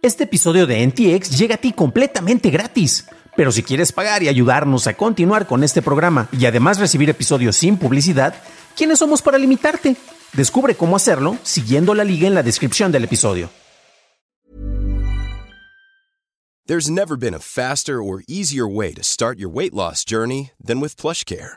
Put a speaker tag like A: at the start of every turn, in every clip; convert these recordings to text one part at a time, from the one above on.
A: Este episodio de NTX llega a ti completamente gratis. Pero si quieres pagar y ayudarnos a continuar con este programa y además recibir episodios sin publicidad, ¿quiénes somos para limitarte? Descubre cómo hacerlo siguiendo la liga en la descripción del episodio.
B: There's never been a faster or easier way to start your weight loss journey than with PlushCare.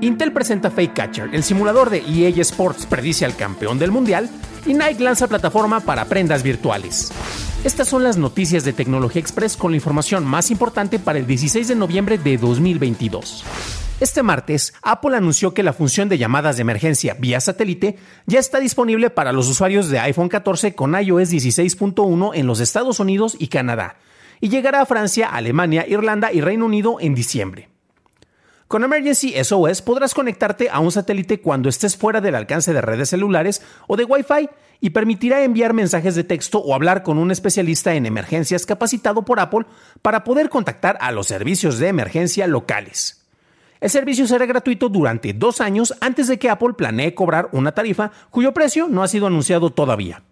A: Intel presenta Fake Catcher, el simulador de EA Sports predice al campeón del mundial, y Nike lanza plataforma para prendas virtuales. Estas son las noticias de Tecnología Express con la información más importante para el 16 de noviembre de 2022. Este martes, Apple anunció que la función de llamadas de emergencia vía satélite ya está disponible para los usuarios de iPhone 14 con iOS 16.1 en los Estados Unidos y Canadá, y llegará a Francia, Alemania, Irlanda y Reino Unido en diciembre. Con Emergency SOS podrás conectarte a un satélite cuando estés fuera del alcance de redes celulares o de Wi-Fi y permitirá enviar mensajes de texto o hablar con un especialista en emergencias capacitado por Apple para poder contactar a los servicios de emergencia locales. El servicio será gratuito durante dos años antes de que Apple planee cobrar una tarifa cuyo precio no ha sido anunciado todavía.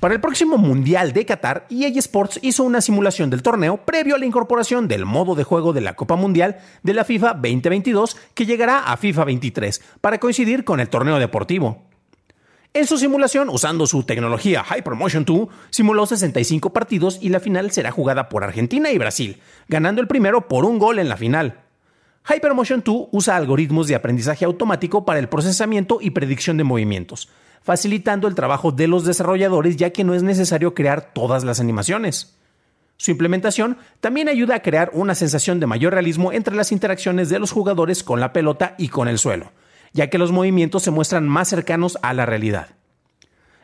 A: Para el próximo Mundial de Qatar, EA Sports hizo una simulación del torneo previo a la incorporación del modo de juego de la Copa Mundial de la FIFA 2022 que llegará a FIFA 23 para coincidir con el torneo deportivo. En su simulación, usando su tecnología Hypermotion 2, simuló 65 partidos y la final será jugada por Argentina y Brasil, ganando el primero por un gol en la final. Hypermotion 2 usa algoritmos de aprendizaje automático para el procesamiento y predicción de movimientos, facilitando el trabajo de los desarrolladores ya que no es necesario crear todas las animaciones. Su implementación también ayuda a crear una sensación de mayor realismo entre las interacciones de los jugadores con la pelota y con el suelo, ya que los movimientos se muestran más cercanos a la realidad.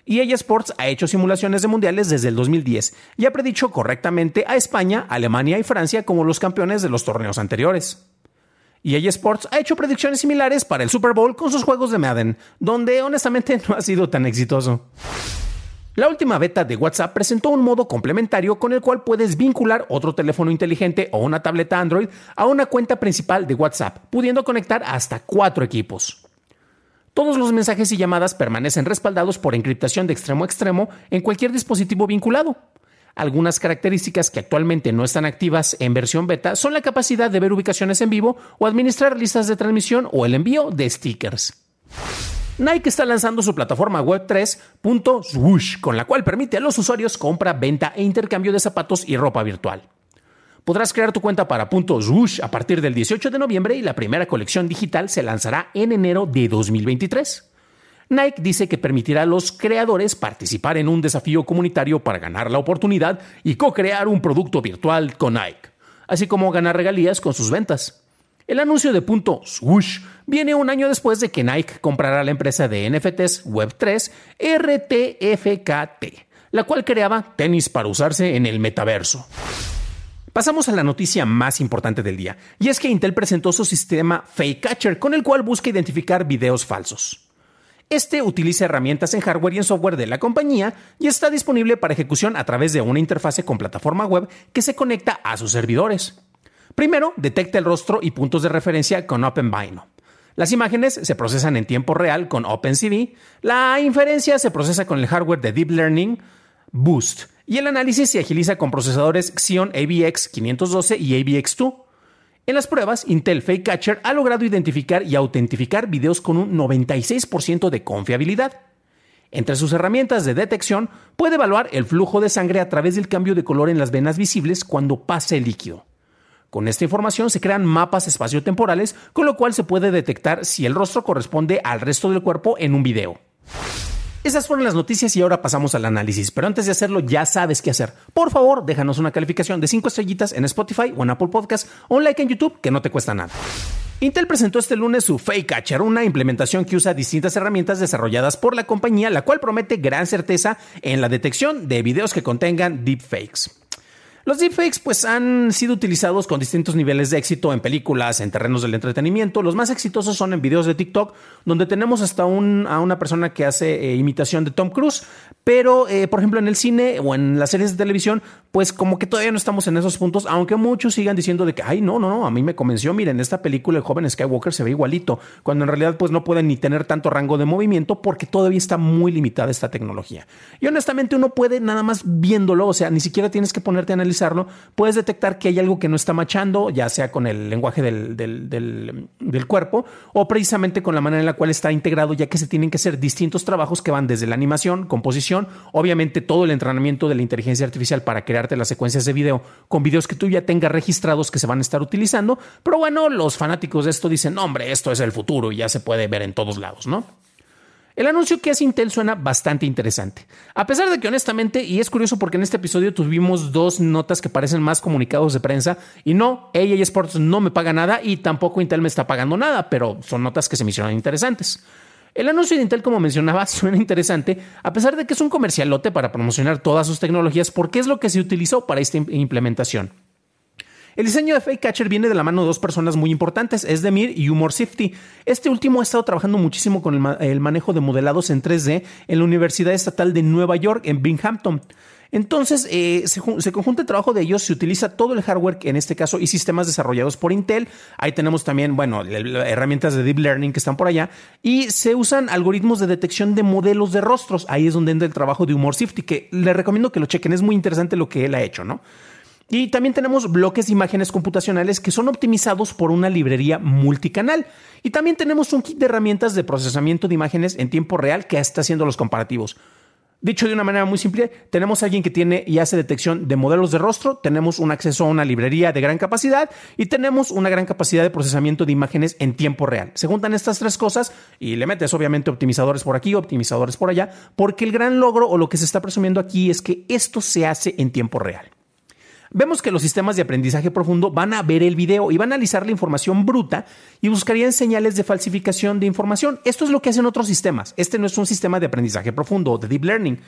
A: EA Sports ha hecho simulaciones de mundiales desde el 2010 y ha predicho correctamente a España, Alemania y Francia como los campeones de los torneos anteriores. EA Sports ha hecho predicciones similares para el Super Bowl con sus juegos de Madden, donde honestamente no ha sido tan exitoso. La última beta de WhatsApp presentó un modo complementario con el cual puedes vincular otro teléfono inteligente o una tableta Android a una cuenta principal de WhatsApp, pudiendo conectar hasta cuatro equipos. Todos los mensajes y llamadas permanecen respaldados por encriptación de extremo a extremo en cualquier dispositivo vinculado. Algunas características que actualmente no están activas en versión beta son la capacidad de ver ubicaciones en vivo o administrar listas de transmisión o el envío de stickers. Nike está lanzando su plataforma web 3.swoosh, con la cual permite a los usuarios compra, venta e intercambio de zapatos y ropa virtual. Podrás crear tu cuenta para .swoosh a partir del 18 de noviembre y la primera colección digital se lanzará en enero de 2023. Nike dice que permitirá a los creadores participar en un desafío comunitario para ganar la oportunidad y co-crear un producto virtual con Nike, así como ganar regalías con sus ventas. El anuncio de punto Swoosh viene un año después de que Nike comprara la empresa de NFTs Web3 RTFKT, la cual creaba tenis para usarse en el metaverso. Pasamos a la noticia más importante del día, y es que Intel presentó su sistema Fake Catcher, con el cual busca identificar videos falsos. Este utiliza herramientas en hardware y en software de la compañía y está disponible para ejecución a través de una interfase con plataforma web que se conecta a sus servidores. Primero, detecta el rostro y puntos de referencia con OpenVino. Las imágenes se procesan en tiempo real con OpenCV, la inferencia se procesa con el hardware de Deep Learning Boost y el análisis se agiliza con procesadores Xeon AVX 512 y AVX2. En las pruebas, Intel Fake Catcher ha logrado identificar y autentificar videos con un 96% de confiabilidad. Entre sus herramientas de detección, puede evaluar el flujo de sangre a través del cambio de color en las venas visibles cuando pase el líquido. Con esta información se crean mapas espaciotemporales, con lo cual se puede detectar si el rostro corresponde al resto del cuerpo en un video. Esas fueron las noticias y ahora pasamos al análisis, pero antes de hacerlo ya sabes qué hacer. Por favor, déjanos una calificación de 5 estrellitas en Spotify o en Apple Podcast o un like en YouTube que no te cuesta nada. Intel presentó este lunes su Fake Catcher, una implementación que usa distintas herramientas desarrolladas por la compañía, la cual promete gran certeza en la detección de videos que contengan deepfakes. Los deepfakes pues han sido utilizados con distintos niveles de éxito en películas, en terrenos del entretenimiento. Los más exitosos son en videos de TikTok, donde tenemos hasta a una persona que hace eh, imitación de Tom Cruise, pero eh, por ejemplo en el cine o en las series de televisión, pues como que todavía no estamos en esos puntos, aunque muchos sigan diciendo de que, ay, no, no, no, a mí me convenció, miren, esta película el joven Skywalker se ve igualito, cuando en realidad pues no pueden ni tener tanto rango de movimiento porque todavía está muy limitada esta tecnología. Y honestamente uno puede nada más viéndolo, o sea, ni siquiera tienes que ponerte a analizar puedes detectar que hay algo que no está machando, ya sea con el lenguaje del, del, cuerpo o precisamente con la manera en la cual está integrado, ya que se tienen que hacer distintos trabajos que van desde la animación, composición, obviamente todo el entrenamiento de la inteligencia artificial para crearte las secuencias de video con videos que tú ya tengas registrados que se van a estar utilizando. Pero bueno, los fanáticos de esto dicen, hombre, esto es el futuro y ya se puede ver en todos lados, ¿no? El anuncio que hace Intel suena bastante interesante. A pesar de que honestamente, y es curioso porque en este episodio tuvimos dos notas que parecen más comunicados de prensa, y no, EA Sports no me paga nada y tampoco Intel me está pagando nada, pero son notas que se me hicieron interesantes. El anuncio de Intel, como mencionaba, suena interesante, a pesar de que es un comercialote para promocionar todas sus tecnologías, porque es lo que se utilizó para esta implementación. El diseño de Fake Catcher viene de la mano de dos personas muy importantes, Esdemir y Humor Sifty. Este último ha estado trabajando muchísimo con el, manejo de modelados en 3D en la Universidad Estatal de Nueva York, en Binghamton. Entonces, eh, se, conjunta el trabajo de ellos, se utiliza todo el hardware, en este caso, y sistemas desarrollados por Intel. Ahí tenemos también, bueno, herramientas de Deep Learning que están por allá. Y se usan algoritmos de detección de modelos de rostros. Ahí es donde entra el trabajo de Humor Sifty, que le recomiendo que lo chequen. Es muy interesante lo que él ha hecho, ¿no? Y también tenemos bloques de imágenes computacionales que son optimizados por una librería multicanal. Y también tenemos un kit de herramientas de procesamiento de imágenes en tiempo real que está haciendo los comparativos. Dicho de una manera muy simple, tenemos a alguien que tiene y hace detección de modelos de rostro, tenemos un acceso a una librería de gran capacidad y tenemos una gran capacidad de procesamiento de imágenes en tiempo real. Se juntan estas tres cosas y le metes obviamente optimizadores por aquí, optimizadores por allá, porque el gran logro o lo que se está presumiendo aquí es que esto se hace en tiempo real. Vemos que los sistemas de aprendizaje profundo van a ver el video y van a analizar la información bruta y buscarían señales de falsificación de información. Esto es lo que hacen otros sistemas. Este no es un sistema de aprendizaje profundo o de deep learning.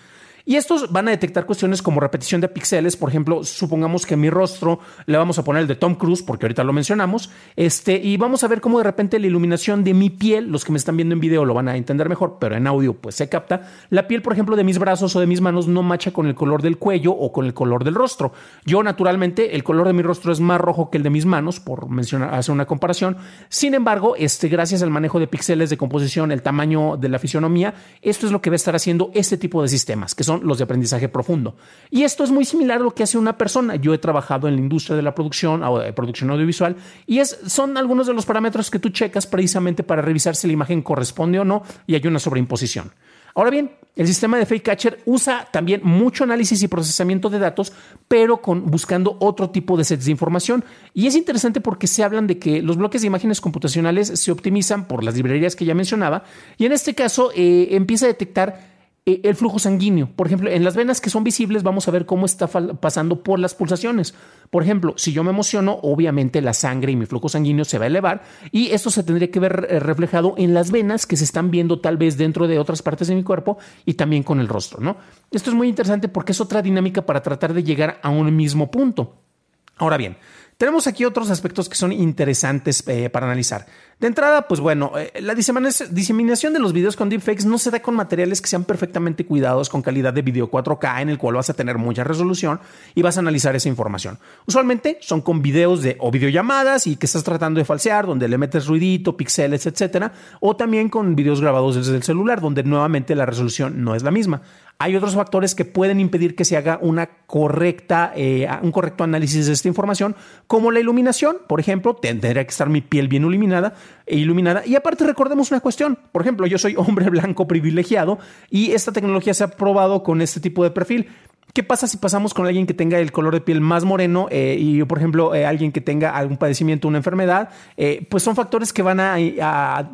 A: Y estos van a detectar cuestiones como repetición de píxeles. Por ejemplo, supongamos que mi rostro le vamos a poner el de Tom Cruise, porque ahorita lo mencionamos. Este, y vamos a ver cómo de repente la iluminación de mi piel, los que me están viendo en video lo van a entender mejor, pero en audio pues se capta. La piel, por ejemplo, de mis brazos o de mis manos no macha con el color del cuello o con el color del rostro. Yo, naturalmente, el color de mi rostro es más rojo que el de mis manos, por mencionar, hacer una comparación. Sin embargo, este, gracias al manejo de píxeles de composición, el tamaño de la fisionomía, esto es lo que va a estar haciendo este tipo de sistemas, que son los de aprendizaje profundo. Y esto es muy similar a lo que hace una persona. Yo he trabajado en la industria de la producción, de producción audiovisual, y es, son algunos de los parámetros que tú checas precisamente para revisar si la imagen corresponde o no y hay una sobreimposición. Ahora bien, el sistema de Fake Catcher usa también mucho análisis y procesamiento de datos, pero con, buscando otro tipo de sets de información. Y es interesante porque se hablan de que los bloques de imágenes computacionales se optimizan por las librerías que ya mencionaba, y en este caso eh, empieza a detectar el flujo sanguíneo. Por ejemplo, en las venas que son visibles vamos a ver cómo está pasando por las pulsaciones. Por ejemplo, si yo me emociono, obviamente la sangre y mi flujo sanguíneo se va a elevar y esto se tendría que ver eh, reflejado en las venas que se están viendo tal vez dentro de otras partes de mi cuerpo y también con el rostro, ¿no? Esto es muy interesante porque es otra dinámica para tratar de llegar a un mismo punto. Ahora bien, tenemos aquí otros aspectos que son interesantes eh, para analizar. De entrada, pues bueno, eh, la diseminación de los videos con deepfakes no se da con materiales que sean perfectamente cuidados con calidad de video 4K en el cual vas a tener mucha resolución y vas a analizar esa información. Usualmente son con videos de o videollamadas y que estás tratando de falsear, donde le metes ruidito, píxeles, etcétera, o también con videos grabados desde el celular, donde nuevamente la resolución no es la misma. Hay otros factores que pueden impedir que se haga una correcta, eh, un correcto análisis de esta información, como la iluminación. Por ejemplo, tendría que estar mi piel bien iluminada, e iluminada. Y aparte recordemos una cuestión. Por ejemplo, yo soy hombre blanco privilegiado y esta tecnología se ha probado con este tipo de perfil. ¿Qué pasa si pasamos con alguien que tenga el color de piel más moreno eh, y, por ejemplo, eh, alguien que tenga algún padecimiento, una enfermedad? Eh, pues son factores que van a,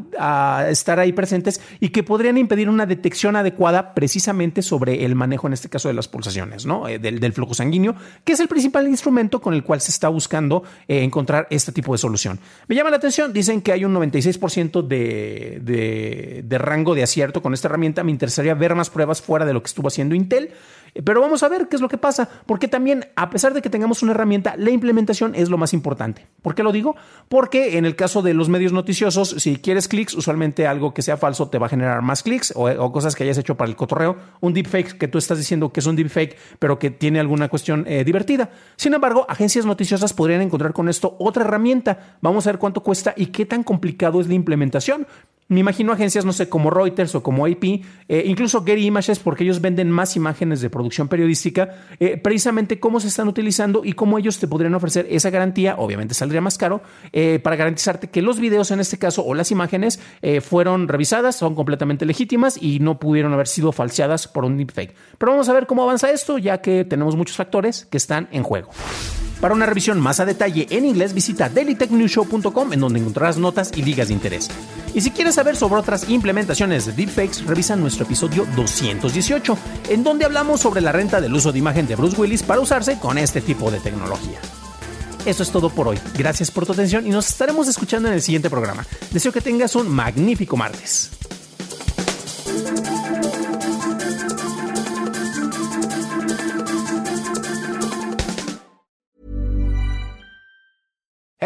A: estar ahí presentes y que podrían impedir una detección adecuada precisamente sobre el manejo, en este caso, de las pulsaciones, ¿no? del, flujo sanguíneo, que es el principal instrumento con el cual se está buscando encontrar este tipo de solución. Me llama la atención, dicen que hay un 96% de, de, de rango de acierto con esta herramienta. Me interesaría ver más pruebas fuera de lo que estuvo haciendo Intel. Pero vamos a ver qué es lo que pasa, porque también, a pesar de que tengamos una herramienta, la implementación es lo más importante. ¿Por qué lo digo? Porque en el caso de los medios noticiosos, si quieres clics, usualmente algo que sea falso te va a generar más clics o, cosas que hayas hecho para el cotorreo. Un deepfake que tú estás diciendo que es un deepfake, pero que tiene alguna cuestión eh, divertida. Sin embargo, agencias noticiosas podrían encontrar con esto otra herramienta. Vamos a ver cuánto cuesta y qué tan complicado es la implementación. Me imagino agencias, no sé, como Reuters o como AP, eh, incluso Getty Images, porque ellos venden más imágenes de producción periodística, eh, precisamente cómo se están utilizando y cómo ellos te podrían ofrecer esa garantía, obviamente saldría más caro, eh, para garantizarte que los videos en este caso o las imágenes fueron revisadas, son completamente legítimas y no pudieron haber sido falseadas por un deepfake. Pero vamos a ver cómo avanza esto, ya que tenemos muchos factores que están en juego. Para una revisión más a detalle en inglés, visita dailytechnewshow.com en donde encontrarás notas y ligas de interés. Y si quieres saber sobre otras implementaciones de deepfakes, revisa nuestro episodio 218, en donde hablamos sobre la renta del uso de imagen de Bruce Willis para usarse con este tipo de tecnología. Eso es todo por hoy. Gracias por tu atención y nos estaremos escuchando en el siguiente programa. Deseo que tengas un magnífico martes.